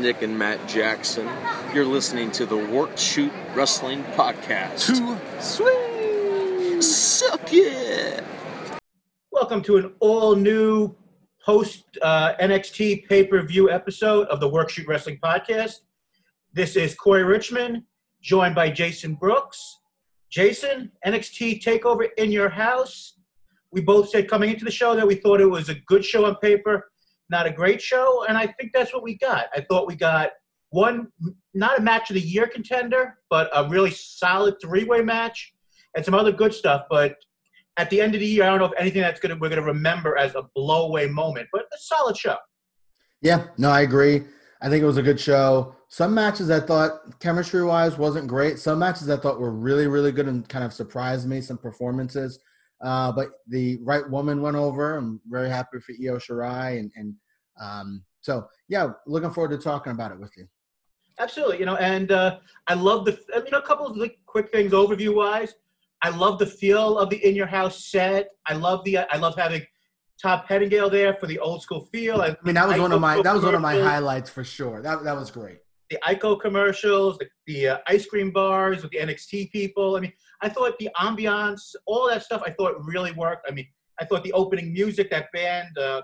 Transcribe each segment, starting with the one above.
Nick and Matt Jackson. You're listening to the Work Shoot Wrestling Podcast. Too sweet. Suck it! Welcome to an all new post uh, NXT pay per view episode of the Work Shoot Wrestling Podcast. This is Corey Richmond, joined by Jason Brooks. Jason, NXT Takeover in your house. We both said coming into the show that we thought it was a good show on paper, not a great show, and I think that's what we got. I thought we got one, not a match of the year contender, but a really solid three way match and some other good stuff. But at the end of the year, I don't know if anything that's gonna we're gonna remember as a blowaway moment, but a solid show. Yeah, no, I agree. I think it was a good show. Some matches I thought chemistry wise wasn't great. Some matches I thought were really, really good and kind of surprised me. Some performances, uh, but the right woman went over. I'm very happy for Io Shirai, and, and um, so yeah, looking forward to talking about it with you. Absolutely, you know, and uh, I love the you know a couple of like, quick things overview wise. I love the feel of the in your house set. I love the I love having Todd Pettengill there for the old school feel. I, I mean, that was one of my that was one of my highlights for sure. That that was great. The Ico commercials, the, the uh, ice cream bars with the NXT people. I mean, I thought the ambiance, all that stuff, I thought really worked. I mean, I thought the opening music, that band, uh,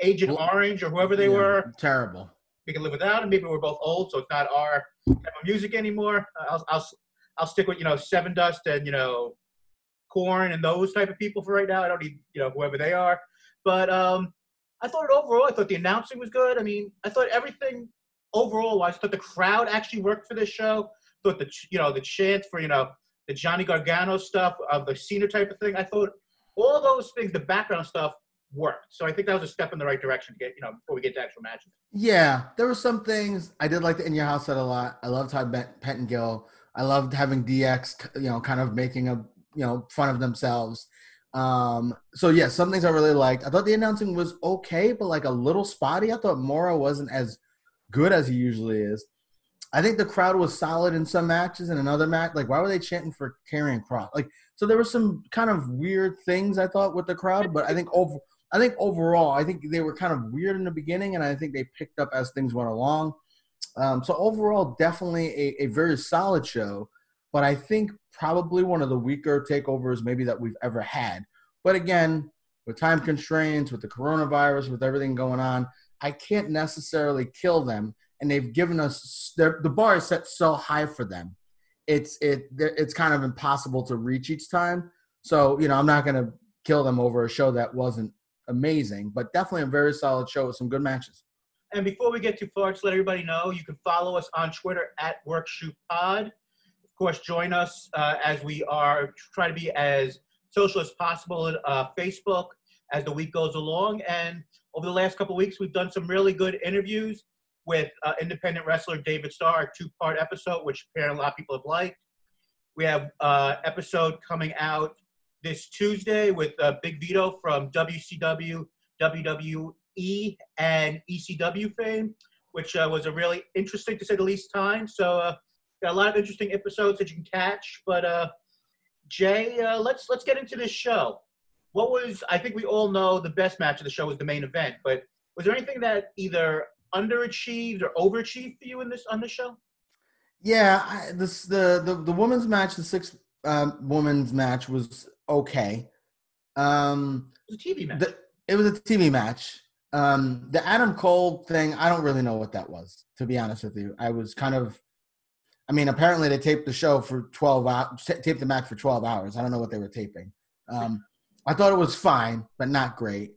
Agent Well, Orange or whoever they Yeah, were, terrible. we can live without it. Maybe we're both old, so it's not our type of music anymore. Uh, I'll, I'll, I'll stick with you know Sevendust and you know Korn and those type of people for right now. I don't need you know whoever they are, but um, I thought overall, I thought the announcing was good. I mean, I thought everything overall wise. I thought the crowd actually worked for this show. Thought the you know the chant for you know the Johnny Gargano stuff of the Cena type of thing. I thought all those things, the background stuff worked. So I think that was a step in the right direction to get you know before we get to actual matches. Yeah, there were some things I did like the in your house set a lot. I loved Todd Pettengill. I loved having DX, you know, kind of making a you know fun of themselves. Um, so yeah, some things I really liked. I thought the announcing was okay, but like a little spotty. I thought Mauro wasn't as good as he usually is. I think the crowd was solid in some matches and another match. Like, why were they chanting for Karrion Kross? Like, so there were some kind of weird things I thought with the crowd, but I think over, I think overall, I think they were kind of weird in the beginning, and I think they picked up as things went along. Um, so overall, definitely a, a very solid show, but I think probably one of the weaker takeovers maybe that we've ever had. But again, with time constraints, with the coronavirus, with everything going on, I can't necessarily kill them. And they've given us the bar is set so high for them. It's it it's kind of impossible to reach each time. So you know, I'm not gonna kill them over a show that wasn't amazing, but definitely a very solid show with some good matches. And before we get too far, just let everybody know you can follow us on Twitter at WorkShootPod. Of course, join us uh, as we are trying to be as social as possible on uh, Facebook as the week goes along. And over the last couple weeks, we've done some really good interviews with uh, independent wrestler David Starr, a two-part episode, which apparently a lot of people have liked. We have uh, episode coming out this Tuesday with uh, Big Vito from WCW, WWE, and ECW fame, which uh, was a really interesting, to say the least, time. So, uh, got a lot of interesting episodes that you can catch. But uh, Jay, uh, let's let's get into this show. What was I think we all know the best match of the show was the main event, but was there anything that either underachieved or overachieved for you in this on this show? Yeah, I, this the, the the women's match, the six um, women's match was okay. Um, It was a TV match. the, it was a TV match. Um, the Adam Cole thing, I don't really know what that was. To be honest with you, I was kind of. I mean, apparently they taped the show for twelve hours, taped the match for twelve hours. I don't know what they were taping. Um, I thought it was fine, but not great.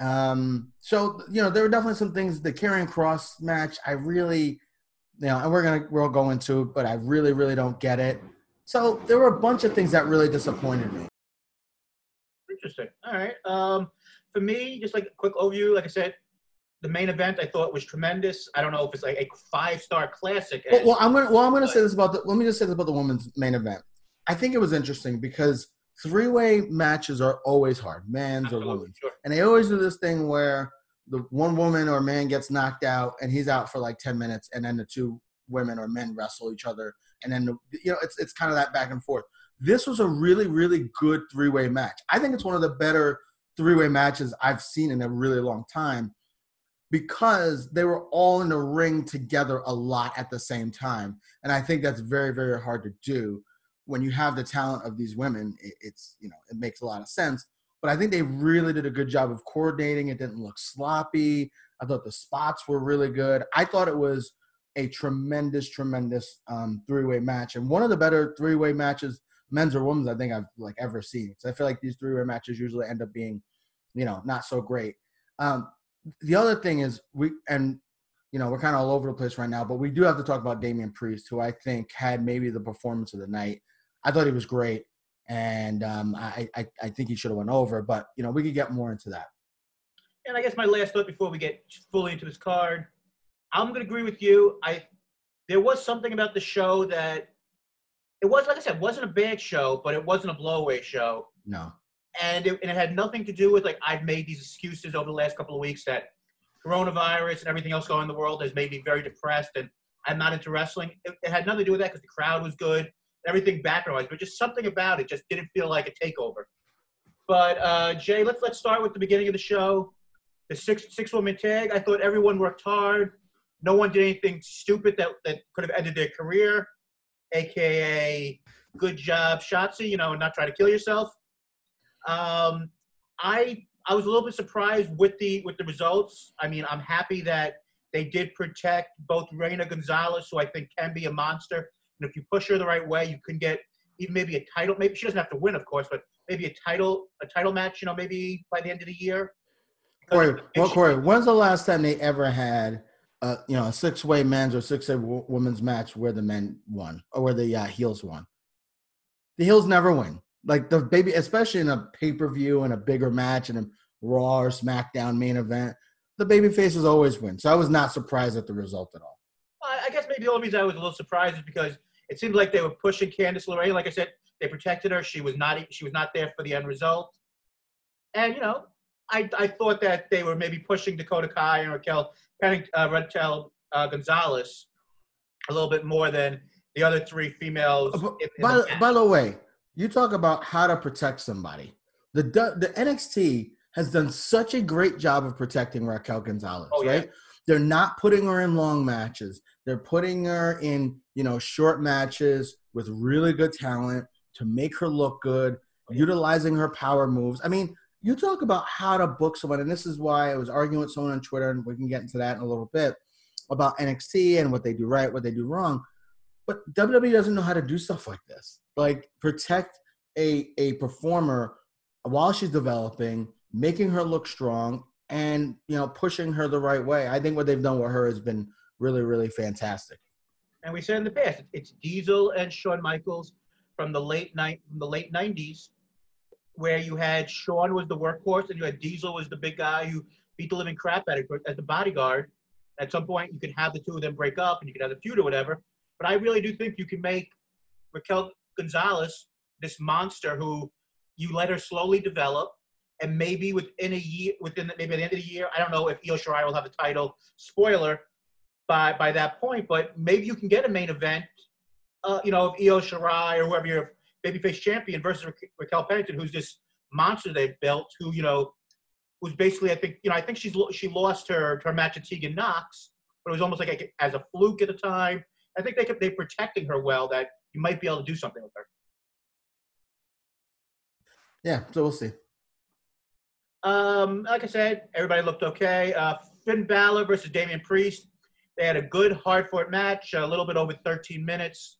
Um, so you know, there were definitely some things. The Karrion Kross match, I really, you know, and we're gonna we'll go into it, but I really, really don't get it. So there were a bunch of things that really disappointed me. Interesting. All right. Um, for me, just like a quick overview, like I said, the main event I thought was tremendous. I don't know if it's like a five star classic. Well, well, I'm gonna well, I'm gonna say this about the. Let me just say this about the women's main event. I think it was interesting because three way matches are always hard, man's or women's, sure. and they always do this thing where the one woman or man gets knocked out and he's out for like ten minutes, and then the two women or men wrestle each other, and then the, you know it's it's kind of that back and forth. This was a really really good three way match. I think it's one of the better three way matches I've seen in a really long time. because they were all in the ring together a lot at the same time. And I think that's very, very hard to do when you have the talent of these women. It, it's, you know, it makes a lot of sense. But I think they really did a good job of coordinating. It didn't look sloppy. I thought the spots were really good. I thought it was a tremendous, tremendous um, three-way match, and one of the better three-way matches, men's or women's, I think I've like ever seen. So I feel like these three-way matches usually end up being, you know, not so great. Um, the other thing is we and you know we're kind of all over the place right now, but we do have to talk about Damian Priest, who I think had maybe the performance of the night. I thought he was great, and um, I, I I think he should have went over, but you know we could get more into that. And I guess my last thought before we get fully into this card, I'm going to agree with you. I there was something about the show that it was like I said, wasn't a bad show, but it wasn't a blowaway show. No. And it, and it had nothing to do with like I've made these excuses over the last couple of weeks that coronavirus and everything else going on in the world has made me very depressed and I'm not into wrestling. It, it had nothing to do with that because the crowd was good, everything background wise, but just something about it just didn't feel like a takeover. But uh, Jay, let's let's start with the beginning of the show. The six six woman tag. I thought everyone worked hard. No one did anything stupid that, that could have ended their career, aka good job, Shotzi. You know, not try to kill yourself. Um, I I was a little bit surprised with the with the results. I mean, I'm happy that they did protect both Reina Gonzalez, who I think can be a monster, and if you push her the right way, you can get even maybe a title. Maybe she doesn't have to win, of course, but maybe a title a title match. You know, maybe by the end of the year. Corey, well, Corey, when's the last time they ever had uh, you know, a six way men's or six way w- women's match where the men won or where the uh, heels won. The heels never win. Like the baby, especially in a pay per view and a bigger match and a Raw or SmackDown main event, the baby faces always win. So I was not surprised at the result at all. I guess maybe the only reason I was a little surprised is because it seemed like they were pushing Candice LeRae. Like I said, they protected her. She was not she was not there for the end result. And you know, I, I thought that they were maybe pushing Dakota Kai and Raquel uh, Raquel uh, Gonzalez a little bit more than the other three females. Uh, in, in by, the by the way, you talk about how to protect somebody. The the NXT has done such a great job of protecting Raquel Gonzalez, oh, right? Yeah. They're not putting her in long matches. They're putting her in, you know, short matches with really good talent to make her look good, oh, utilizing her power moves. I mean, you talk about how to book someone, and this is why I was arguing with someone on Twitter, and we can get into that in a little bit about NXT and what they do right, what they do wrong. But WWE doesn't know how to do stuff like this. Like protect a a performer while she's developing, making her look strong, and you know pushing her the right way. I think what they've done with her has been really, really fantastic. And we said in the past, it's Diesel and Shawn Michaels from the late night from the late '90s where you had Shawn was the workhorse and you had Diesel was the big guy who beat the living crap out of as the bodyguard. At some point, you could have the two of them break up and you could have a feud or whatever. But I really do think you can make Raquel Gonzalez this monster who you let her slowly develop, and maybe within a year, within the, maybe at the end of the year, I don't know if Io Shirai will have the title. Spoiler, by by that point, but maybe you can get a main event. Uh, you know, of Io Shirai or whoever your babyface champion versus Ra- Raquel Pennington, who's this monster they've built, who you know, was basically I think you know I think she's she lost her her match at Tegan Nox, but it was almost like a, as a fluke at the time. I think they kept they protecting her well that you might be able to do something with her. Yeah, so we'll see. Um, like I said, everybody looked okay. Uh, Finn Balor versus Damian Priest. They had a good, hard-fought match, a little bit over 13 minutes.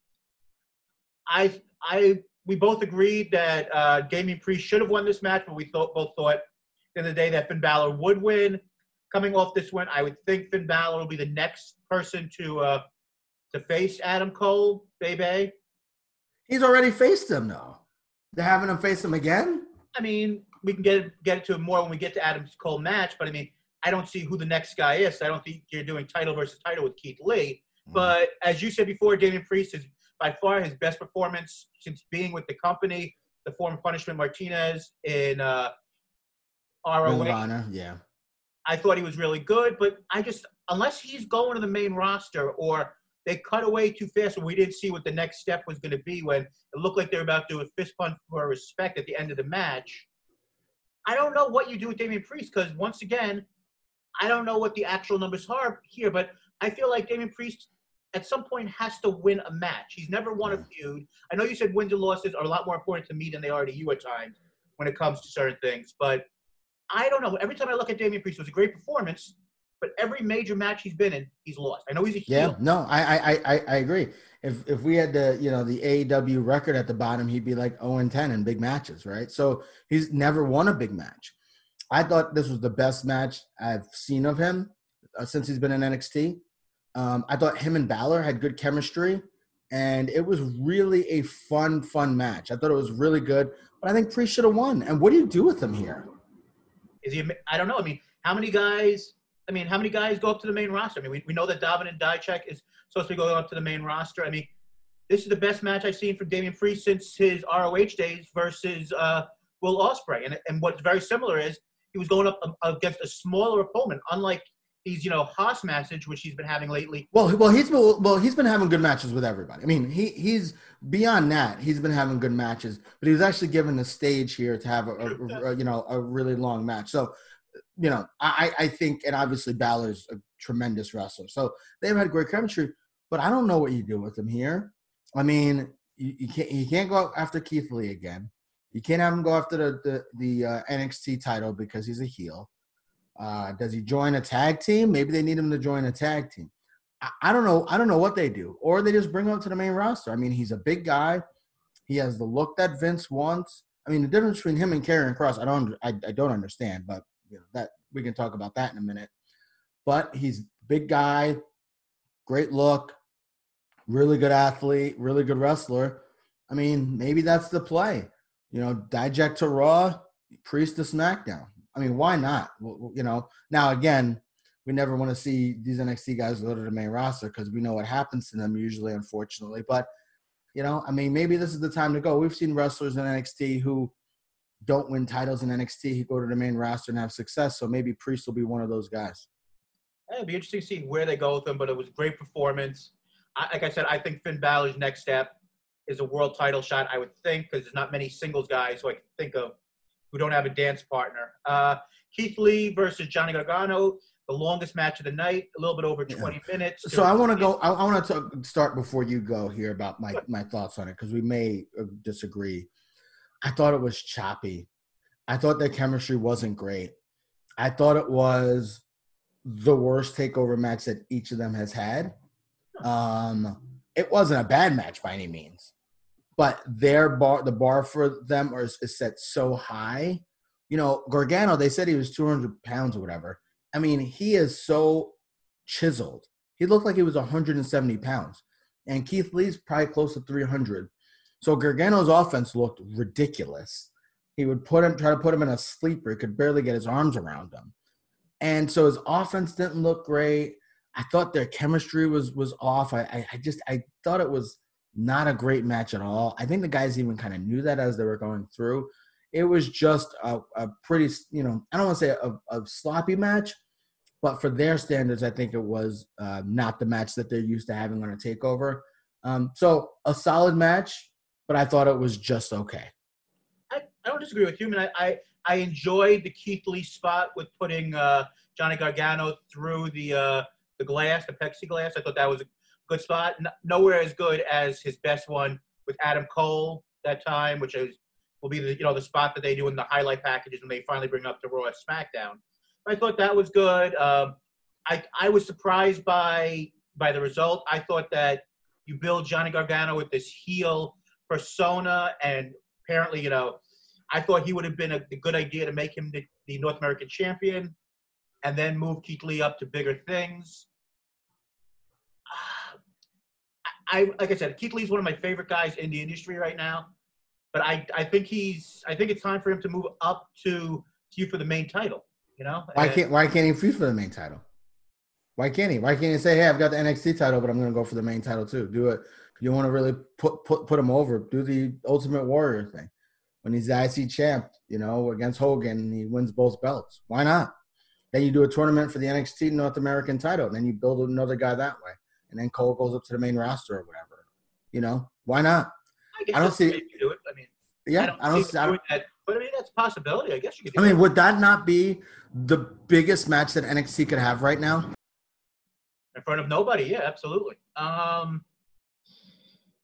I I we both agreed that uh, Damian Priest should have won this match, but we thought both thought in the day that Finn Balor would win. Coming off this win, I would think Finn Balor will be the next person to uh, to face Adam Cole, baby. He's already faced him, though. They're having him face him again. I mean, we can get get into it more when we get to Adam's Cole match, but I mean, I don't see who the next guy is. I don't think you're doing title versus title with Keith Lee. Mm-hmm. But as you said before, Damian Priest is by far his best performance since being with the company. The former Punishment Martinez in uh, ROH. Yeah. I thought he was really good, but I just unless he's going to the main roster or they cut away too fast and we didn't see what the next step was going to be when it looked like they were about to do a fist pump for respect at the end of the match. I don't know what you do with Damian Priest because once again, I don't know what the actual numbers are here, but I feel like Damian Priest at some point has to win a match. He's never won a feud. I know you said wins and losses are a lot more important to me than they are to you at times when it comes to certain things, but I don't know. Every time I look at Damian Priest, it was a great performance, but every major match he's been in, he's lost. I know he's a heel. Yeah, no, I I I, I agree. If if we had the you know the AEW record at the bottom, he'd be like 0 and 10 in big matches, right? So he's never won a big match. I thought this was the best match I've seen of him uh, since he's been in NXT. Um, I thought him and Balor had good chemistry, and it was really a fun, fun match. I thought it was really good, but I think Priest should have won. And what do you do with him here? Is he? I don't know. I mean, how many guys? I mean, how many guys go up to the main roster? I mean, we, we know that Davin and Dijak is supposed to be going up to the main roster. I mean, this is the best match I've seen from Damian Priest since his ROH days versus uh, Will Ospreay. And and what's very similar is he was going up against a smaller opponent, unlike these, you know, Haas matches which he's been having lately. Well, well, he's been well, he's been having good matches with everybody. I mean, he he's beyond that. He's been having good matches, but he was actually given the stage here to have a, a, a you know a really long match. So, you know, I I think, and obviously Balor's a tremendous wrestler, so they've had great chemistry. But I don't know what you do with him here. I mean, you, you can't you can't go after Keith Lee again. You can't have him go after the the, the uh, NXT title because he's a heel. Uh, does he join a tag team? Maybe they need him to join a tag team. I, I don't know. I don't know what they do, or they just bring him up to the main roster. I mean, he's a big guy. He has the look that Vince wants. I mean, the difference between him and Karrion Kross, I don't, I, I don't understand, but you know that we can talk about that in a minute. But he's big guy, great look, really good athlete, really good wrestler. I mean, maybe that's the play. You know, Dijak to Raw, Priest to SmackDown. I mean, why not? You know, now again, we never want to see these NXT guys go to the main roster because we know what happens to them usually, unfortunately. But you know, I mean, maybe this is the time to go. We've seen wrestlers in NXT who don't win titles in NXT who go to the main roster and have success. So maybe Priest will be one of those guys. it'd be interesting to see where they go with him, but it was great performance. I, like I said, I think Finn Balor's next step is a world title shot. I would think because there's not many singles guys who I can think of who don't have a dance partner. Uh, Keith Lee versus Johnny Gargano, the longest match of the night, a little bit over 20 yeah. minutes. So I want to go. I, I want to start before you go here about my my thoughts on it because we may uh, disagree. I thought it was choppy. I thought their chemistry wasn't great. I thought it was the worst takeover match that each of them has had. Um, it wasn't a bad match by any means, but their bar, the bar for them is, set so high. You know, Gargano, they said he was 200 pounds or whatever. I mean, he is so chiseled. He looked like he was 170 pounds. And Keith Lee's probably close to 300. So Gargano's offense looked ridiculous. He would put him, try to put him in a sleeper. He could barely get his arms around him. And so his offense didn't look great. I thought their chemistry was was off. I, I just I thought it was not a great match at all. I think the guys even kind of knew that as they were going through. It was just a, a pretty, you know, I don't want to say a, a, sloppy match, but for their standards, I think it was uh, not the match that they're used to having on a takeover. Um, so a solid match, but I thought it was just okay. I, I don't disagree with you. I I, I, I enjoyed the Keith Lee spot with putting uh, Johnny Gargano through the uh, the glass, the plexiglass. I thought that was good spot. nowhere as good as his best one with Adam Cole that time, which is will be the you know the spot that they do in the highlight packages when they finally bring up the Raw SmackDown. I thought that was good. Um, I I was surprised by by the result. I thought that you build Johnny Gargano with this heel persona, and apparently, you know, I thought he would have been a, a good idea to make him the, the North American champion, and then move Keith Lee up to bigger things. I like I said, Keith Lee's one of my favorite guys in the industry right now. But I, I think he's I think it's time for him to move up to to for the main title. You know? Why can't why can't he feud for the main title? Why can't he? Why can't he say, Hey, I've got the NXT title, but I'm gonna go for the main title too? Do it. You want to really put put put him over, do the ultimate warrior thing. When he's the IC champ, you know, against Hogan and he wins both belts. Why not? Then you do a tournament for the NXT North American title, and then you build another guy that way and then Cole goes up to the main roster or whatever. You know, why not? I, I don't see. Do it. I mean, yeah, I don't, I don't see. I don't, that, But I mean, that's a possibility. I guess you could. I mean, would that not be the biggest match that NXT could have right now? in front of nobody. Yeah, absolutely. Um,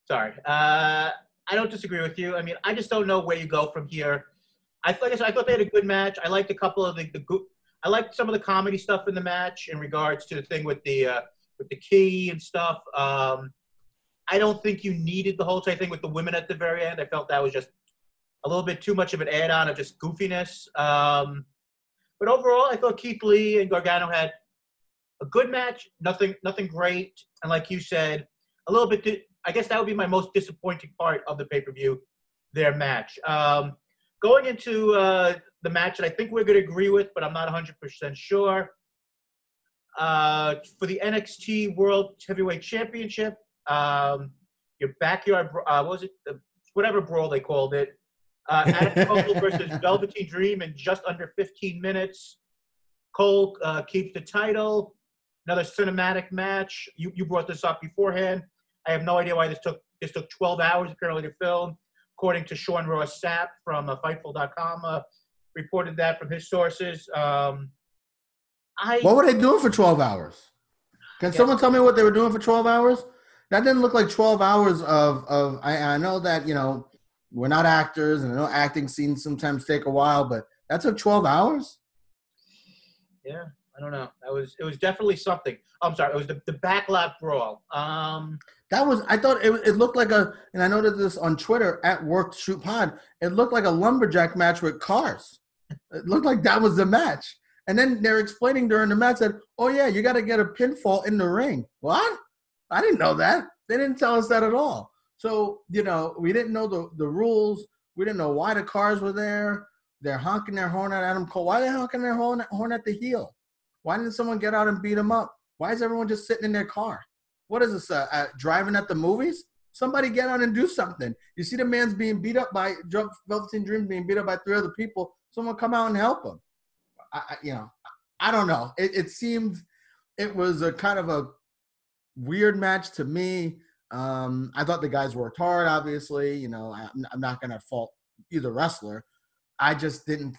sorry, uh, I don't disagree with you. I mean, I just don't know where you go from here. I like I, said, I thought they had a good match. I liked a couple of the, the I liked some of the comedy stuff in the match in regards to the thing with the uh, with the key and stuff. Um, I don't think you needed the whole thing with the women at the very end. I felt that was just a little bit too much of an add-on of just goofiness. Um, but overall, I thought Keith Lee and Gargano had a good match, nothing nothing great, and like you said, a little bit. Di- I guess that would be my most disappointing part of the pay per view, their match. Um, going into uh, the match that I think we're going to agree with, but I'm not 100% sure. Uh, for the NXT World Heavyweight Championship, um, your backyard, uh, what was it? The, whatever brawl they called it. Uh, Adam Cole versus Velveteen Dream in just under 15 minutes. Cole uh, keeps the title another cinematic match. You, you brought this up beforehand. I have no idea why this took this took 12 hours apparently to film. According to Sean Ross Sapp from uh, Fightful.com, uh, reported that from his sources. Um, I what were they doing for 12 hours? Can yeah. someone tell me what they were doing for 12 hours? That didn't look like 12 hours of of. I, I know that you know we're not actors, and I know acting scenes sometimes take a while, but that took 12 hours. Yeah, I don't know. That was it was definitely something. I'm sorry, it was the, the backlot brawl. Um, that was I thought it, it looked like a and I noticed this on Twitter at Work Shoot Pod. It looked like a lumberjack match with cars. It looked like that was the match. And then they're explaining during the match that, oh yeah, you got to get a pinfall in the ring. What? I didn't know that. They didn't tell us that at all. So you know, we didn't know the the rules. We didn't know why the cars were there. They're honking their horn at Adam Cole. Why are they honking their horn, horn at the heel? Why didn't someone get out and beat him up? Why is everyone just sitting in their car? What is this? Uh, uh, driving at the movies? Somebody get out and do something. You see the man's being beat up by Velveteen Dream being beat up by three other people. Someone come out and help him. I, you know, I don't know. It, it seemed it was a kind of a weird match to me. Um, I thought the guys worked hard. Obviously, you know, I, I'm not going to fault either wrestler. I just didn't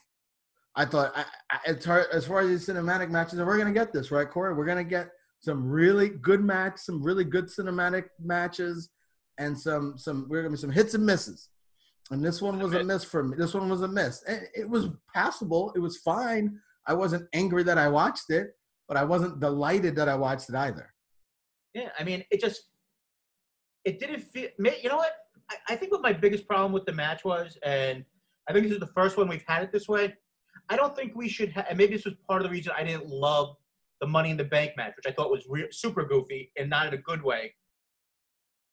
I thought I, I, as, far, as far as these cinematic matches, and we're gonna get this right, Corey. We're gonna get some really good match, some really good cinematic matches, and some some we're gonna be some hits and misses. And this one was a miss for me. This one was a miss. It, it was passable. It was fine. I wasn't angry that I watched it, but I wasn't delighted that I watched it either. Yeah, I mean, it just it didn't feel. You know what? I, I think what my biggest problem with the match was, and I think this is the first one we've had it this way I don't think we should have, and maybe this was part of the reason I didn't love the Money in the Bank match, which I thought was re- super goofy and not in a good way.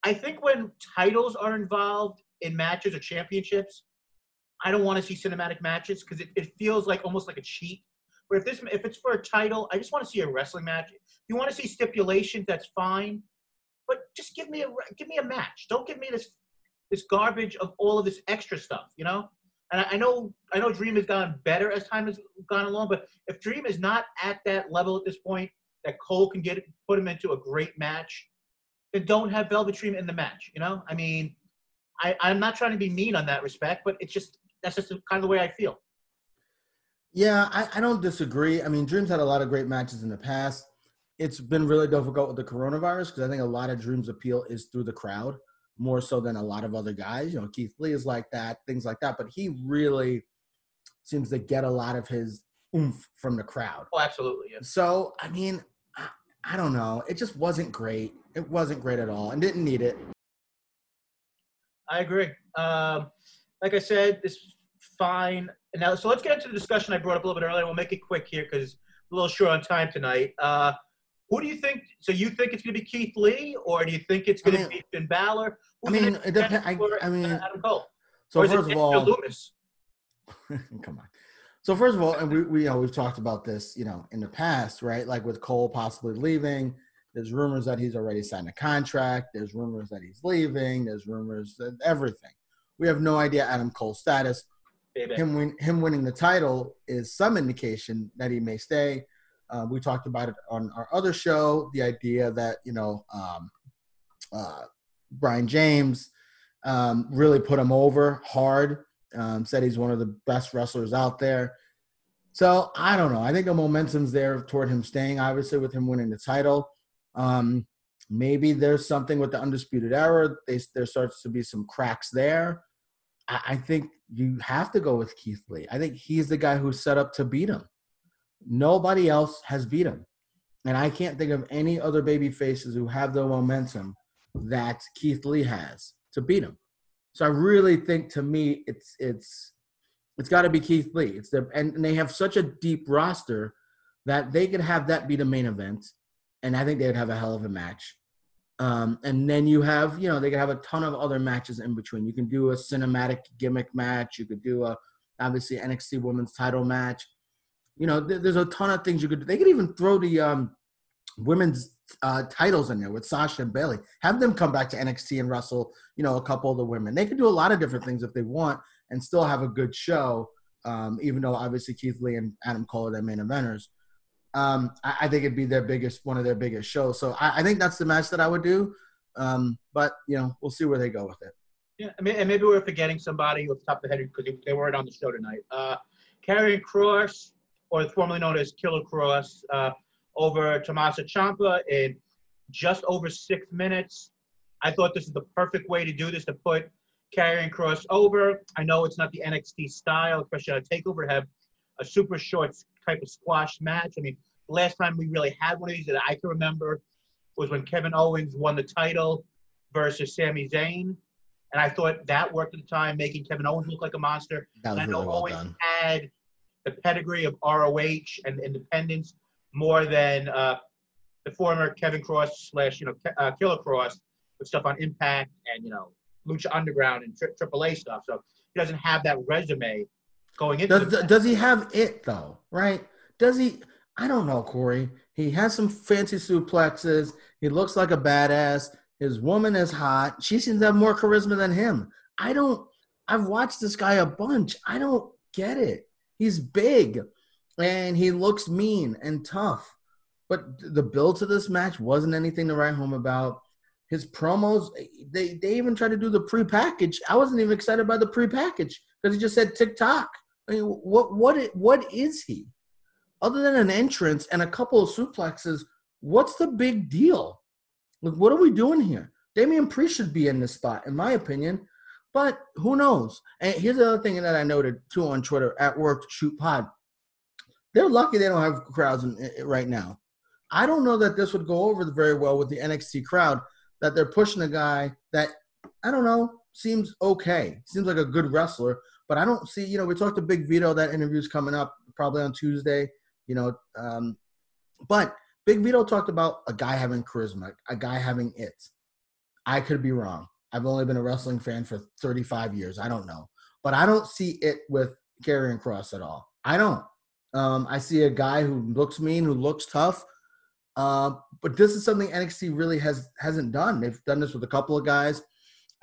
I think when titles are involved in matches or championships, I don't want to see cinematic matches because it, it feels like almost like a cheat. But if this if it's for a title, I just want to see a wrestling match. If you want to see stipulations, that's fine. But just give me a give me a match. Don't give me this this garbage of all of this extra stuff. You know, and I know I know Dream has gotten better as time has gone along, but if Dream is not at that level at this point that Cole can get put him into a great match, then don't have Velvet Dream in the match. You know, I mean, I, I'm not trying to be mean on that respect, but it's just that's just kind of the way I feel. Yeah, I, I don't disagree. I mean, Dream's had a lot of great matches in the past. It's been really difficult with the coronavirus because I think a lot of Dream's appeal is through the crowd more so than a lot of other guys. You know, Keith Lee is like that, things like that. But he really seems to get a lot of his oomph from the crowd. Oh, absolutely. Yeah. So, I mean, I, I don't know. It just wasn't great. It wasn't great at all and didn't need it. I agree. Um, like I said, this fine. Now, so let's get into the discussion I brought up a little bit earlier. We'll make it quick here because a little short on time tonight. Uh, who do you think? So you think it's going to be Keith Lee, or do you think it's going I mean, to be Finn Balor? I mean, it depends. I, I, mean, Adam Cole. So first of all, Loomis? come on. So first of all, and we, we you know we've talked about this, you know, in the past, right? Like with Cole possibly leaving. There's rumors that he's already signed a contract. There's rumors that he's leaving. There's rumors that everything. We have no idea Adam Cole's status. Him win, him winning the title is some indication that he may stay. Uh, we talked about it on our other show. The idea that you know um, uh, Brian James um, really put him over hard Um, said he's one of the best wrestlers out there. So I don't know. I think the momentum's there toward him staying. Obviously, with him winning the title, um, maybe there's something with the undisputed era. They, there starts to be some cracks there. I, I think you have to go with Keith Lee. I think he's the guy who's set up to beat him. Nobody else has beat him. And I can't think of any other baby faces who have the momentum that Keith Lee has to beat him. So I really think to me it's it's it's got to be Keith Lee. It's the and, and they have such a deep roster that they could have that be the main event, and I think they'd have a hell of a match. Um, and then you have, you know, they could have a ton of other matches in between. You can do a cinematic gimmick match. You could do a obviously NXT Women's Title match. You know, th- there's a ton of things you could. do. They could even throw the um, women's uh, titles in there with Sasha and Bayley. Have them come back to NXT and wrestle. You know, a couple of the women. They could do a lot of different things if they want, and still have a good show. Um, even though obviously Keith Lee and Adam Cole are their main eventers um, I, I, think it'd be their biggest, one of their biggest shows. So I, I think that's the match that I would do. Um, but you know, we'll see where they go with it. Yeah, I mean, and maybe we're forgetting somebody off the top of the head because they weren't on the show tonight. Uh, Kross, or formerly known as Killer Kross, uh, over Tommaso Ciampa in just over six minutes. I thought this is the perfect way to do this to put Karrion Kross over. I know it's not the NXT style, especially on a takeover, have a super short type of squash match. I mean, last time we really had one of these that I can remember was when Kevin Owens won the title versus Sami Zayn. And I thought that worked at the time, making Kevin Owens look like a monster. That was and I know really well Owens done. had the pedigree of ROH and independence more than uh, the former Kevin Cross slash, you know, uh, Killer Kross with stuff on Impact and, you know, Lucha Underground and tri- AAA stuff. So he doesn't have that resume going into Does, does he have it though? Right? Does he? I don't know, Corey. He has some fancy suplexes. He looks like a badass. His woman is hot. She seems to have more charisma than him. I don't. I've watched this guy a bunch. I don't get it. He's big, and he looks mean and tough. But the build to this match wasn't anything to write home about. His promos, eh, they they even tried to do the pre-package. I wasn't even excited by the pre-package because he just said TikTok. I mean, what what what is he? Other than an entrance and a couple of suplexes, what's the big deal? Like, what are we doing here? Damian Priest should be in this spot, in my opinion. But who knows? And here's the other thing that I noted too on Twitter at work shoot pod. They're lucky they don't have crowds in, in, right now. I don't know that this would go over very well with the NXT crowd. That they're pushing a guy that I don't know seems okay, seems like a good wrestler, but I don't see, you know, we talked to Big Vito. That interview's coming up probably on Tuesday. You know, um, but Big Vito talked about a guy having charisma, a guy having it. I could be wrong. I've only been a wrestling fan for 35 years. I don't know, but I don't see it with Karrion Kross at all. I don't. Um, I see a guy who looks mean, who looks tough. Uh, but this is something NXT really has hasn't done. They've done this with a couple of guys.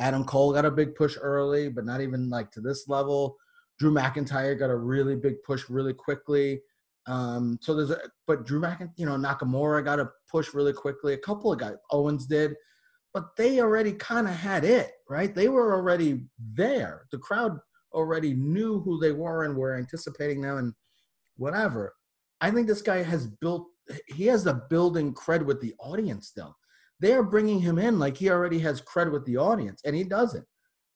Adam Cole got a big push early, but not even like to this level. Drew McIntyre got a really big push really quickly. Um, so there's a, but Drew McIntyre, you know, Nakamura got a push really quickly. A couple of guys, Owens did, but they already kind of had it, right? They were already there. The crowd already knew who they were and were anticipating them and whatever. I think this guy has built, he has the building cred with the audience still they're bringing him in like he already has credit with the audience, and he doesn't.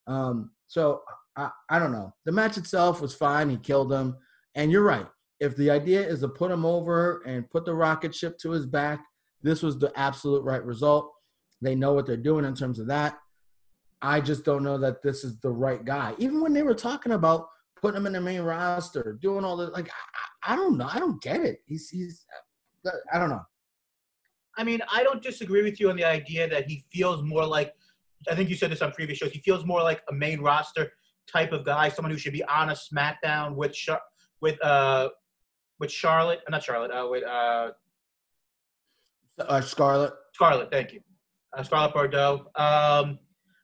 Um, so I, I don't know. The match itself was fine. He killed him, and you're right. If the idea is to put him over and put the rocket ship to his back, this was the absolute right result. They know what they're doing in terms of that. I just don't know that this is the right guy. Even when they were talking about putting him in the main roster, doing all the like, I, I don't know. I don't get it. He's he's I don't know. I mean, I don't disagree with you on the idea that he feels more like, I think you said this on previous shows, he feels more like a main roster type of guy, someone who should be on a SmackDown with Char- with uh with Charlotte, uh, not Charlotte, uh, with uh, uh Scarlett. Scarlett, thank you, uh, Scarlett Bordeaux. Um,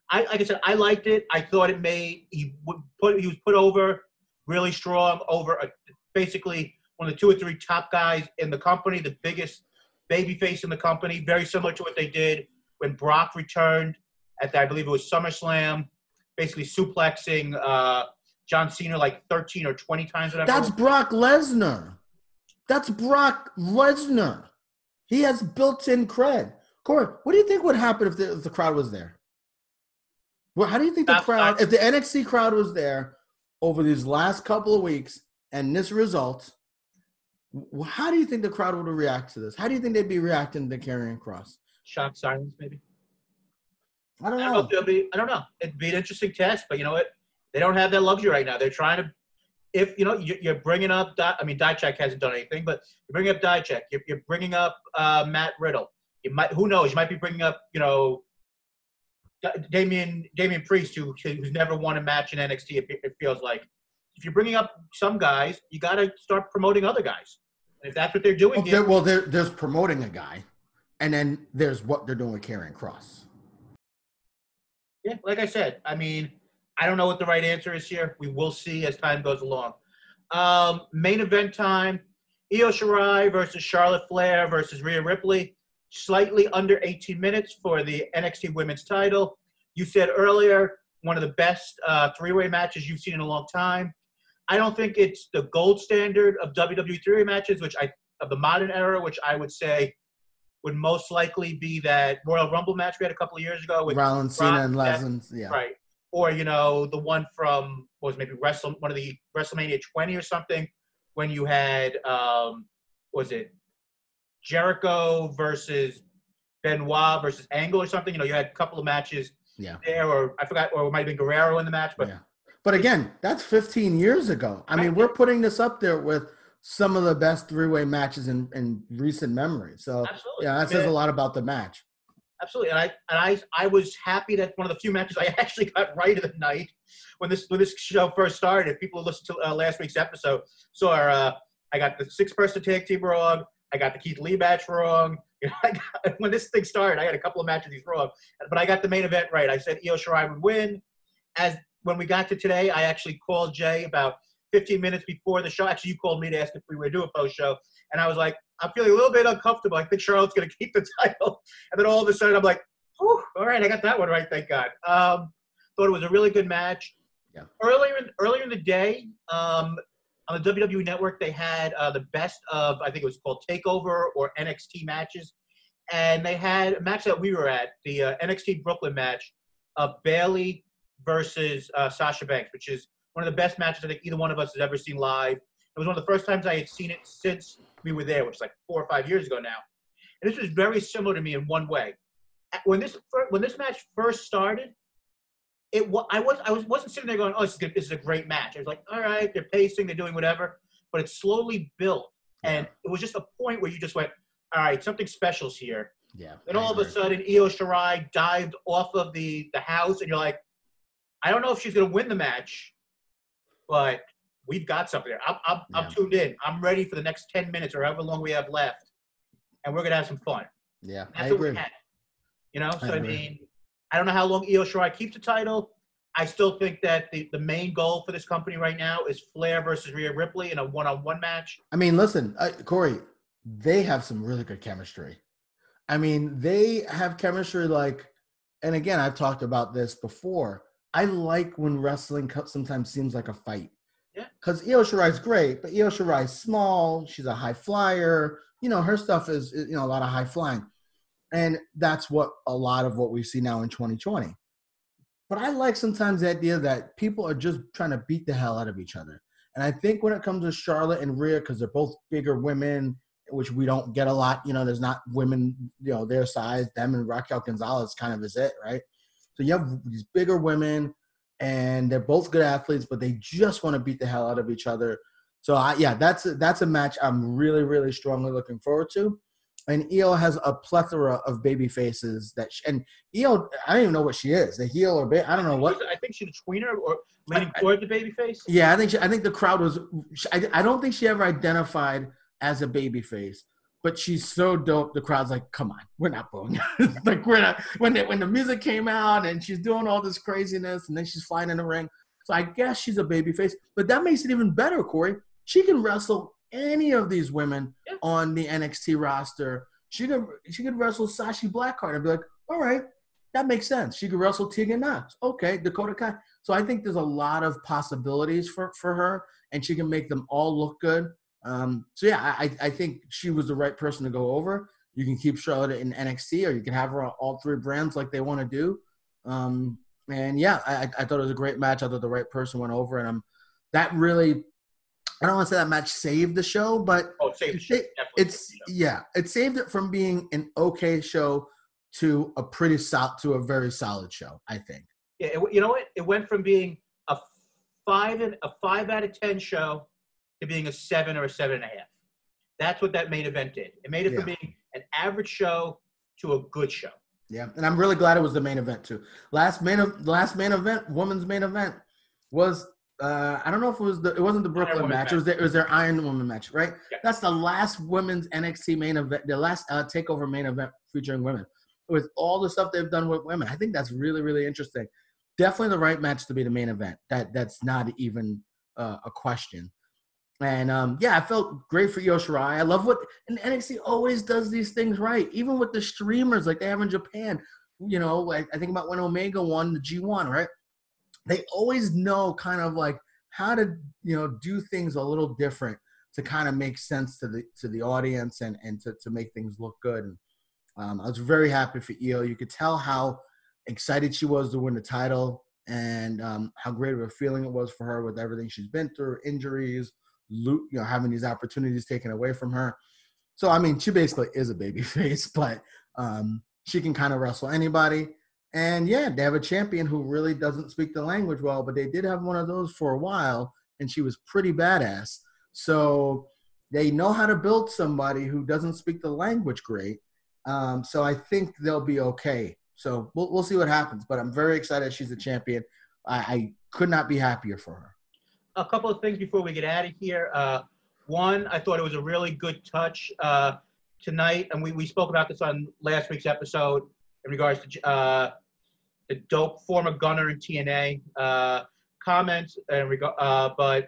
I like I said, I liked it. I thought it made he would put he was put over really strong over a, basically one of the two or three top guys in the company, the biggest babyface in the company, very similar to what they did when Brock returned at, the, I believe it was SummerSlam, basically suplexing uh, John Cena like 13 or 20 times. Whatever. That's Brock Lesnar. That's Brock Lesnar. He has built-in cred. Corey, what do you think would happen if the, if the crowd was there? Well, how do you think the That's- crowd, if the NXT crowd was there over these last couple of weeks and this result, how do you think the crowd would react to this? How do you think they'd be reacting to the Karrion Kross? shock silence, maybe. I don't I don't know know. be. I don't know. It'd be an interesting test, but you know what? They don't have that luxury right now. They're trying to. If you know, you- you're bringing up. I mean, Dijak hasn't done anything, but you're bringing up Dijak. You're, you're bringing up uh, Matt Riddle. You might. Who knows? You might be bringing up. You know. Da- Damian Damian Priest, who who's never won a match in NXT. It, it feels like. If you're bringing up some guys, you got to start promoting other guys. If that's what they're doing, Well, here, well there, there's promoting a guy, and then there's what they're doing with Karrion Kross. Yeah, like I said, I mean, I don't know what the right answer is here. We will see as time goes along. Um, main event time: Io Shirai versus Charlotte Flair versus Rhea Ripley. Slightly under 18 minutes for the NXT Women's Title. You said earlier one of the best uh, three-way matches you've seen in a long time. I don't think it's the gold standard of WWE three-way matches, which I of the modern era, which I would say would most likely be that Royal Rumble match we had a couple of years ago with Rollins, Cena, and Lesnar. Yeah. Right. Or, you know, the one from what was maybe Wrestle one of the WrestleMania 20 or something when you had um was it Jericho versus Benoit versus Angle or something. You know, you had a couple of matches Yeah. there, or I forgot, or it might have been Guerrero in the match, but yeah. But again, that's 15 years ago. I mean, we're putting this up there with some of the best three-way matches in, in recent memory. So absolutely. yeah, that says a lot about the match. Absolutely, and I and I I was happy that one of the few matches I actually got right of the night when this when this show first started. If people listened to uh, last week's episode, saw our, uh, I got the six person tag team wrong. I got the Keith Lee match wrong. You know, I got, when this thing started, I had a couple of matches these wrong, but I got the main event right. I said Io Shirai would win. As when we got to today, I actually called Jay about 15 minutes before the show. Actually, you called me to ask if we were doing a post show, and I was like, I'm feeling a little bit uncomfortable. I think Charlotte's going to keep the title. And then all of a sudden, I'm like, Whew, all right, I got that one right. Thank God. Um, thought it was a really good match. Yeah. Earlier in earlier in the day, um, on the WWE Network, they had uh, the best of I think it was called Takeover or NXT matches, and they had a match that we were at, the uh, NXT Brooklyn match of Bayley versus uh, Sasha Banks, which is one of the best matches I think either one of us has ever seen live. It was one of the first times I had seen it since we were there, which is like four or five years ago now. And this was very similar to me in one way. When this when this match first started, it I was I was wasn't sitting there going, oh, this is good, this is a great match. I was like, all right, they're pacing, they're doing whatever, but it slowly built, and it was just a point where you just went, all right, something special's here. Yeah. I all of a sudden, Io Shirai dived off of the the house, and you're like, I don't know if she's gonna win the match, but we've got something there. I'm I'm, I'm tuned in. I'm ready for the next ten minutes or however long we have left, and we're gonna have some fun. Yeah, That's I agree. You know, so I, agree. mean, I don't know how long Io Shirai keeps the title. I still think that the, the main goal for this company right now is Flair versus Rhea Ripley in a one-on-one match. I mean, listen, uh, Corey, they have some really good chemistry. I mean, they have chemistry like, and again, I've talked about this before. I like when wrestling sometimes seems like a fight. Yeah. Because Io Shirai's great, but Io Shirai's small. She's a high flyer. You know, her stuff is, is, you know, a lot of high flying. And that's what a lot of what we see now in 2020. But I like sometimes the idea that people are just trying to beat the hell out of each other. And I think when it comes to Charlotte and Rhea, because they're both bigger women, which we don't get a lot, you know, there's not women, you know, their size. Them and Raquel Gonzalez kind of is it, right? So you have these bigger women, and they're both good athletes, but they just want to beat the hell out of each other. So I, yeah, that's a, that's a match I'm really, really strongly looking forward to. And Io has a plethora of baby faces that, she, and Io, I don't even know what she is, the heel or ba- I don't know what. I think she's a tweener or I- toward the baby face. Yeah, I think she, I think the crowd was. I, I don't think she ever identified as a baby face, but she's so dope. The crowd's like, "Come on, we're not booing." her." like we're not. When the, when the music came out and she's doing all this craziness, and then she's flying in the ring. So I guess she's a baby face, but that makes it even better, Corey. She can wrestle any of these women Yeah. on the NXT roster. She could she could wrestle Shotzi Blackheart and be like, "All right, that makes sense. She could wrestle Tegan Nox. Okay, Dakota Kai. So I think there's a lot of possibilities for for her, and she can make them all look good. Um, so yeah, I I think she was the right person to go over. You can keep Charlotte in NXT, or you can have her on all three brands like they want to do. Um, and yeah, I, I thought it was a great match. I thought the right person went over, and I'm that really. I don't want to say that match saved the show, but Oh, save the show. it- it's yeah, it saved it from being an okay show to a pretty solid to a very solid show. I think. Yeah, it, you know what? It went from being a five and a five out of ten show to being a seven or a seven and a half. That's what that main event did. It made it from Yeah. being an average show to a good show. Yeah, and I'm really glad it was the main event too. Last main of last main event, women's main event was uh I don't know if it was the it wasn't the Brooklyn Women's match. It was their, it was their Iron Woman match, right? Yeah. That's the last women's NXT main event, the last uh, takeover main event featuring women. With all the stuff they've done with women, I think that's really really interesting. Definitely the right match to be the main event. That that's not even uh, a question. And um, yeah, I felt great for Io Shirai. I love what and NXT always does these things right, even with the streamers like they have in Japan. You know, like I think about when Omega won the G1, right? They always know kind of like how to you know do things a little different to kind of make sense to the to the audience and and to, to make things look good. And um, I was very happy for Io. You could tell how excited she was to win the title and um, how great of a feeling it was for her with everything she's been through, injuries, you know, having these opportunities taken away from her. So I mean, she basically is a baby face, but um, she can kind of wrestle anybody. And yeah, they have a champion who really doesn't speak the language well, but they did have one of those for a while, and she was pretty badass. So they know how to build somebody who doesn't speak the language great. Um, so I think they'll be okay. So we'll, we'll see what happens. But I'm very excited she's a champion. I, I could not be happier for her. A couple of things before we get out of here. Uh, one, I thought it was a really good touch uh, tonight, and we, we spoke about this on last week's episode in regards to uh, the dope former gunner in TNA uh, comments. In reg- uh, but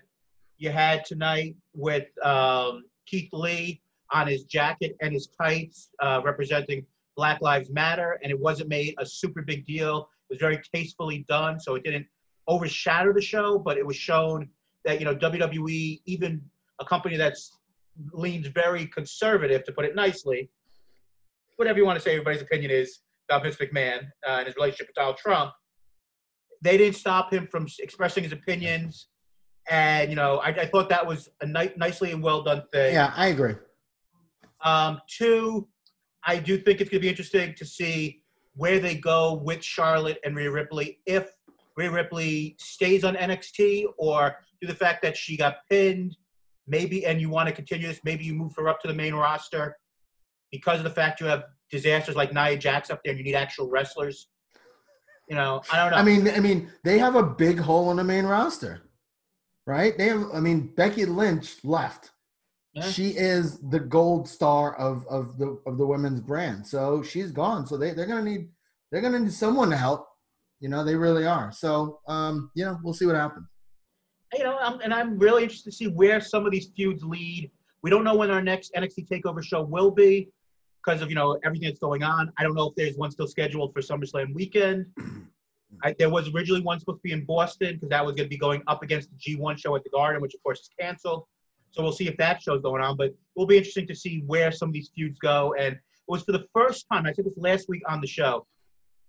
you had tonight with um, Keith Lee on his jacket and his tights uh, representing Black Lives Matter, and it wasn't made a super big deal. It was very tastefully done, so it didn't overshadow the show, but it was shown that you know WWE, even a company that's leans very conservative, to put it nicely, whatever you want to say, everybody's opinion is about Vince McMahon uh, and his relationship with Donald Trump. They didn't stop him from expressing his opinions, and you know I, I thought that was a ni- nicely and well done thing. Yeah, I agree. Um, two, I do think it's going to be interesting to see where they go with Charlotte and Rhea Ripley. If Rhea Ripley stays on NXT, or do the fact that she got pinned, maybe, and you want to continue this, maybe you move her up to the main roster because of the fact you have disasters like Nia Jax up there and you need actual wrestlers. You know, I don't know. I mean, I mean, they have a big hole in the main roster, right? They have. I mean, Becky Lynch left. Yeah. She is the gold star of of the of the women's brand. So she's gone. So they they're gonna need they're gonna need someone to help. You know, they really are. So um, you know, we'll see what happens. you know, I'm, and I'm really interested to see where some of these feuds lead. We don't know when our next NXT Takeover show will be because of you know everything that's going on. I don't know if there's one still scheduled for SummerSlam weekend. I, there was originally one supposed to be in Boston because that was going to be going up against the G1 show at the Garden, which of course is canceled. So we'll see if that show's going on. But it will be interesting to see where some of these feuds go. And it was for the first time. I said this last week on the show,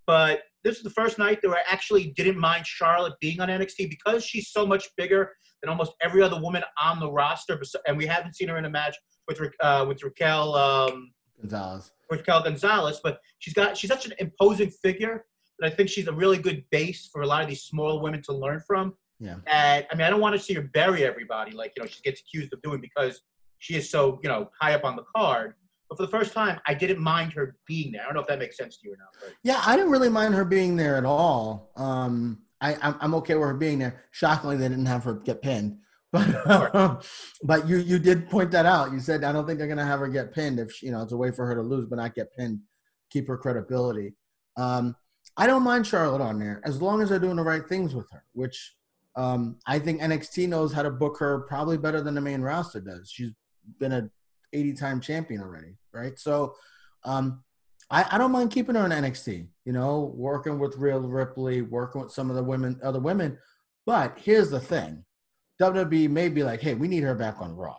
but this is the first night that I actually didn't mind Charlotte being on NXT because she's so much bigger than almost every other woman on the roster. And we haven't seen her in a match with uh, with Raquel um, Gonzalez. Raquel Gonzalez, but she's got she's such an imposing figure that I think she's a really good base for a lot of these small women to learn from. Yeah. And I mean, I don't want to see her bury everybody like you know she gets accused of doing because she is so you know high up on the card. But for the first time, I didn't mind her being there. I don't know if that makes sense to you or not. But Yeah, I didn't really mind her being there at all. Um, I, I'm, I'm okay with her being there. Shockingly, they didn't have her get pinned. But but you you did point that out. You said I don't think they're gonna have her get pinned if she, you know it's a way for her to lose but not get pinned, keep her credibility. Um, I don't mind Charlotte on there as long as they're doing the right things with her, which um, I think NXT knows how to book her probably better than the main roster does. She's been a 80 time champion already, right? So um, I, I don't mind keeping her in NXT. You know, working with Rhea Ripley, working with some of the women, other women. But here's the thing: WWE may be like, "Hey, we need her back on Raw,"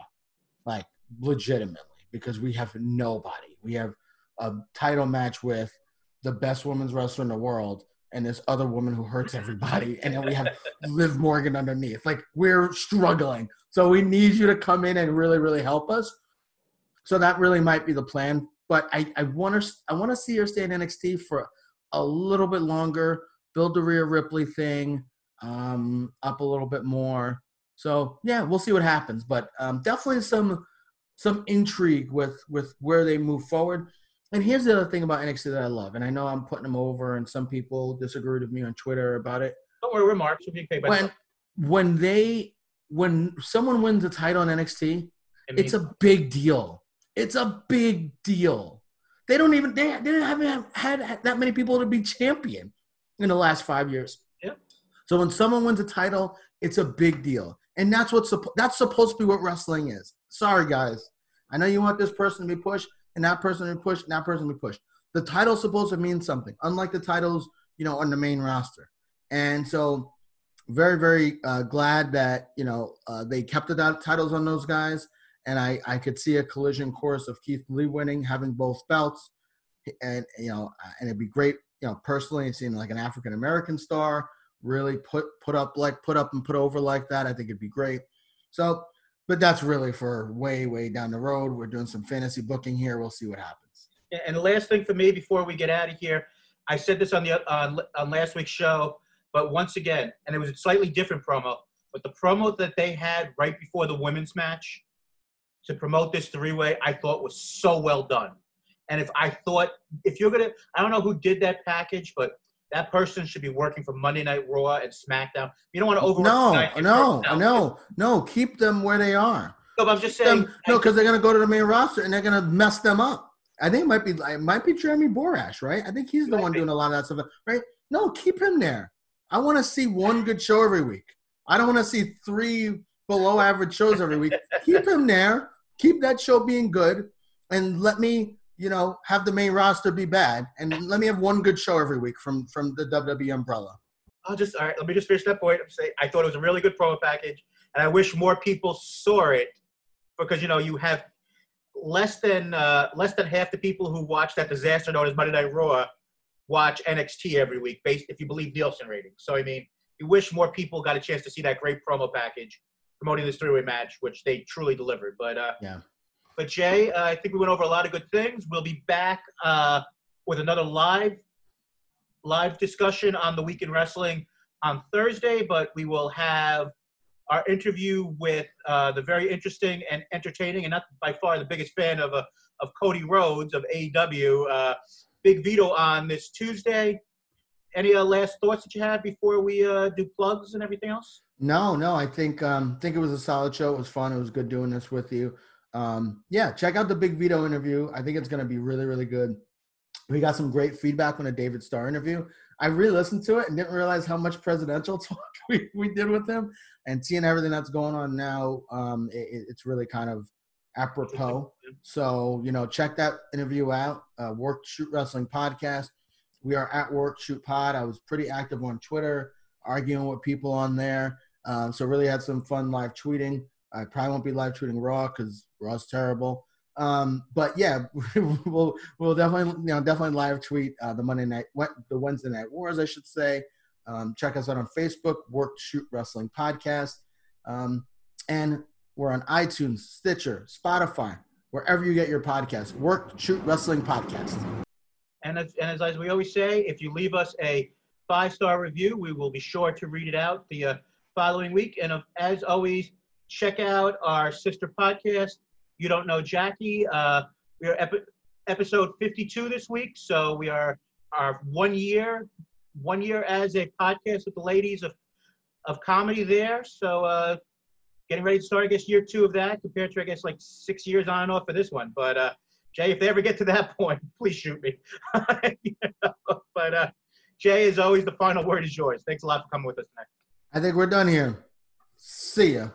like legitimately, because we have nobody. We have a title match with the best women's wrestler in the world and this other woman who hurts everybody, and then we have Liv Morgan underneath. Like we're struggling, so we need you to come in and really, really help us. So that really might be the plan. But I, I want to, I want to see her stay in NXT for a little bit longer, build the Rhea Ripley thing um, up a little bit more. So yeah, we'll see what happens. But um, definitely some some intrigue with with where they move forward. And here's the other thing about NXT that I love, and I know I'm putting them over, and some people disagree with me on Twitter about it. Don't worry, we're. We're being paid by When when they when someone wins a title in NXT, It it's means- a big deal. It's a big deal. They don't even they, they didn't have had that many people to be champion in the last five years. Yep. So when someone wins a title, it's a big deal, and that's what's that's supposed to be what wrestling is. Sorry, guys. I know you want this person to be pushed, and that person to be pushed, and that person to be pushed. The title's supposed to mean something, unlike the titles you know on the main roster. And so, very very uh, glad that you know uh, they kept the titles on those guys and I, I could see a collision course of Keith Lee winning, having both belts, and you know, and it'd be great, you know, personally seeing like an African American star really put put up like put up and put over like that. I think it'd be great. So, but that's really for way way down the road. We're doing some fantasy booking here. We'll see what happens. And the last thing for me before we get out of here, I said this on the on, on last week's show, but once again, and it was a slightly different promo, but the promo that they had right before the women's match to promote this three-way, I thought was so well done. And if I thought if you're gonna, I don't know who did that package, but that person should be working for Monday Night Raw and SmackDown. You don't want to over. No, no, no, no. Keep them where they are. No, but I'm just saying. Them, no, because they're gonna go to the main roster and they're gonna mess them up. I think it might be it might be Jeremy Borash, right? I think he's the one doing a lot of that stuff, right? No, keep him there. I want to see one good show every week. I don't want to see three below average shows every week. keep him there. Keep that show being good, and let me, you know, have the main roster be bad, and let me have one good show every week from from the WWE umbrella. I'll just all right. Let me just finish that point. I'm saying I thought it was a really good promo package, and I wish more people saw it because you know you have less than uh, less than half the people who watch that disaster known as Monday Night Raw watch NXT every week, based if you believe Nielsen ratings. So I mean, you wish more people got a chance to see that great promo package promoting this three-way match, which they truly delivered. But uh, Yeah. But Jay, uh, I think we went over a lot of good things. We'll be back uh, with another live live discussion on the week in wrestling on Thursday, but we will have our interview with uh, the very interesting and entertaining, and not by far the biggest fan of uh, of Cody Rhodes of AEW, uh, Big Vito on this Tuesday. Any uh, last thoughts that you had before we uh, do plugs and everything else? No, no, I think um think it was a solid show. It was fun. It was good doing this with you. Um yeah, check out the Big Vito interview. I think it's going to be really really good. We got some great feedback on a David Starr interview. I re-listened to it and didn't realize how much presidential talk we, we did with him and seeing everything that's going on now um it, it- it's really kind of apropos. So, you know, check that interview out. Uh, Work Shoot Wrestling Podcast. We are at Work Shoot Pod. I was pretty active on Twitter, arguing with people on there. Um, so really had some fun live tweeting. I probably won't be live tweeting Raw because Raw's terrible. Um, but yeah, we'll we'll definitely you know definitely live tweet uh, the Monday night the Wednesday night wars I should say. Um, check us out on Facebook, Work Shoot Wrestling Podcast, um, and we're on iTunes, Stitcher, Spotify, wherever you get your podcast. Work Shoot Wrestling Podcast. And as, and as, as we always say, if you leave us a five star review, we will be sure to read it out the uh, following week. And uh, as always, check out our sister podcast, You Don't Know Jackie. Uh, we are epi- episode 52 this week, so we are our one year, one year as a podcast with the ladies of of comedy there. So uh, getting ready to start, I guess, year two of that compared to I guess like six years on and off for this one. But uh, Jay, if they ever get to that point, please shoot me. You know, But uh, Jay, as always, the final word is yours. Thanks a lot for coming with us tonight. I think we're done here. See ya.